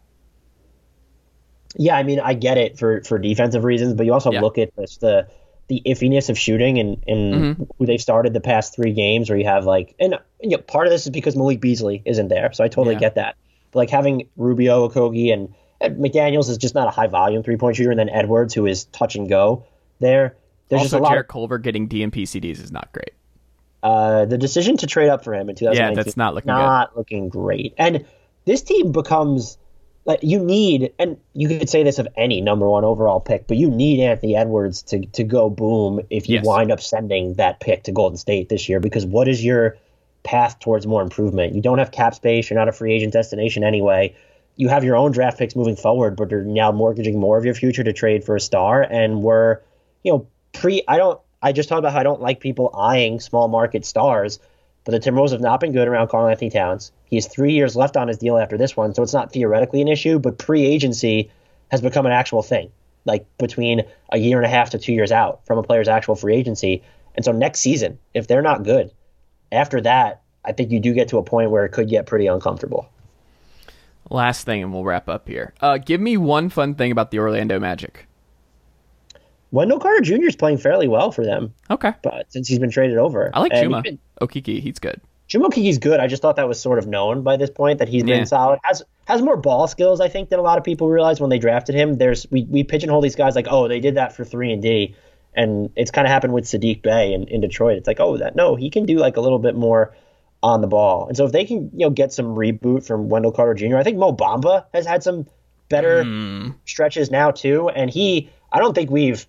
Yeah, I mean, I get it for for defensive reasons, but you also Yeah. look at this the the iffiness of shooting and and Mm-hmm. who they've started the past three games, where you have like, and you know, part of this is because Malik Beasley isn't there, so I totally Yeah. get that. But like having Rubio, Okogie, and, and McDaniel's is just not a high volume three point shooter, and then Edwards, who is touch and go there. There's just also, a lot. Jarrett Of, Culver getting DNP CDs is not great. uh, the decision to trade up for him in 2019 Yeah, that's not looking not looking great. And this team becomes like you need, and you could say this of any number one overall pick, but you need Anthony Edwards to to go boom if you Yes. wind up sending that pick to Golden State this year. Because what is your path towards more improvement? You don't have cap space. You're not a free agent destination anyway. You have your own draft picks moving forward, but you're now mortgaging more of your future to trade for a star. And we're, you know, pre. I don't. I just talked about how I don't like people eyeing small market stars. But the Timberwolves have not been good around Karl-Anthony Towns. He has three years left on his deal after this one, so it's not theoretically an issue, but pre agency has become an actual thing, like between a year and a half to two years out from a player's actual free agency. And so next season, if they're not good, after that, I think you do get to a point where it could get pretty uncomfortable. Last thing, and we'll wrap up here. Uh, give me one fun thing about the Orlando Magic. Wendell Carter Jr. is playing fairly well for them. Okay. But since he's been traded over, I like And Chuma. even- Okeke, he's good. Jim Okeke's good. I just thought that was sort of known by this point that he's been solid. Has has more ball skills, I think, than a lot of people realized when they drafted him. There's we, we pigeonhole these guys like, oh, they did that for three and D, and it's kind of happened with Saddiq Bey in, in Detroit. It's like, oh, that no, he can do like a little bit more on the ball. And so if they can, you know, get some reboot from Wendell Carter Jr., I think Mo Bamba has had some better hmm. stretches now too, and he, I don't think we've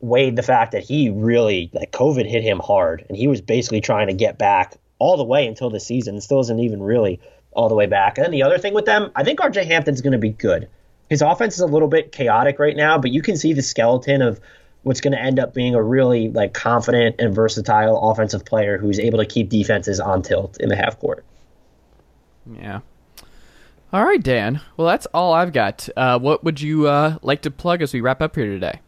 weighed the fact that he really like COVID hit him hard, and he was basically trying to get back all the way until the season. Still isn't even really all the way back. And then the other thing with them, I think RJ Hampton's going to be good. His offense is a little bit chaotic right now, but you can see the skeleton of what's going to end up being a really like confident and versatile offensive player who's able to keep defenses on tilt in the half court. Yeah. All right, Dan. Well, that's all I've got. Uh, what would you uh, like to plug as we wrap up here today?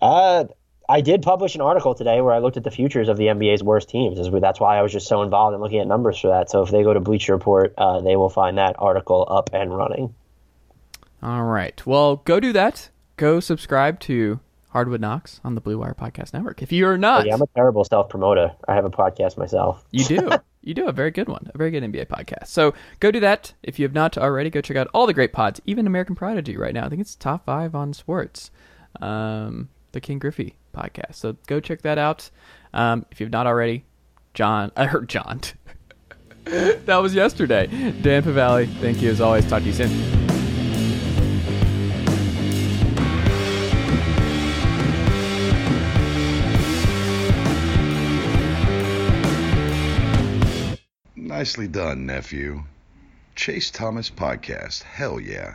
Uh, I did publish an article today where I looked at the futures of the NBA's worst teams. That's why I was just so involved in looking at numbers for that. So if they go to Bleacher Report, uh, they will find that article up and running. All right. Well, go do that. Go subscribe to Hardwood Knocks on the Blue Wire Podcast Network. If you're not, Yeah, I'm a terrible self promoter. I have a podcast myself. You do. *laughs* you do a very good one, a very good NBA podcast. So go do that. If you have not already, go check out all the great pods, even American Prodigy right now. I think it's top five on sports. Um, the King Griffey podcast. So go check that out. Um, if you've not already, John, I *laughs* heard John. *laughs* that was yesterday. Dan Favale, thank you as always. Talk to you soon. Nicely done, nephew. Chase Thomas Podcast. Hell yeah.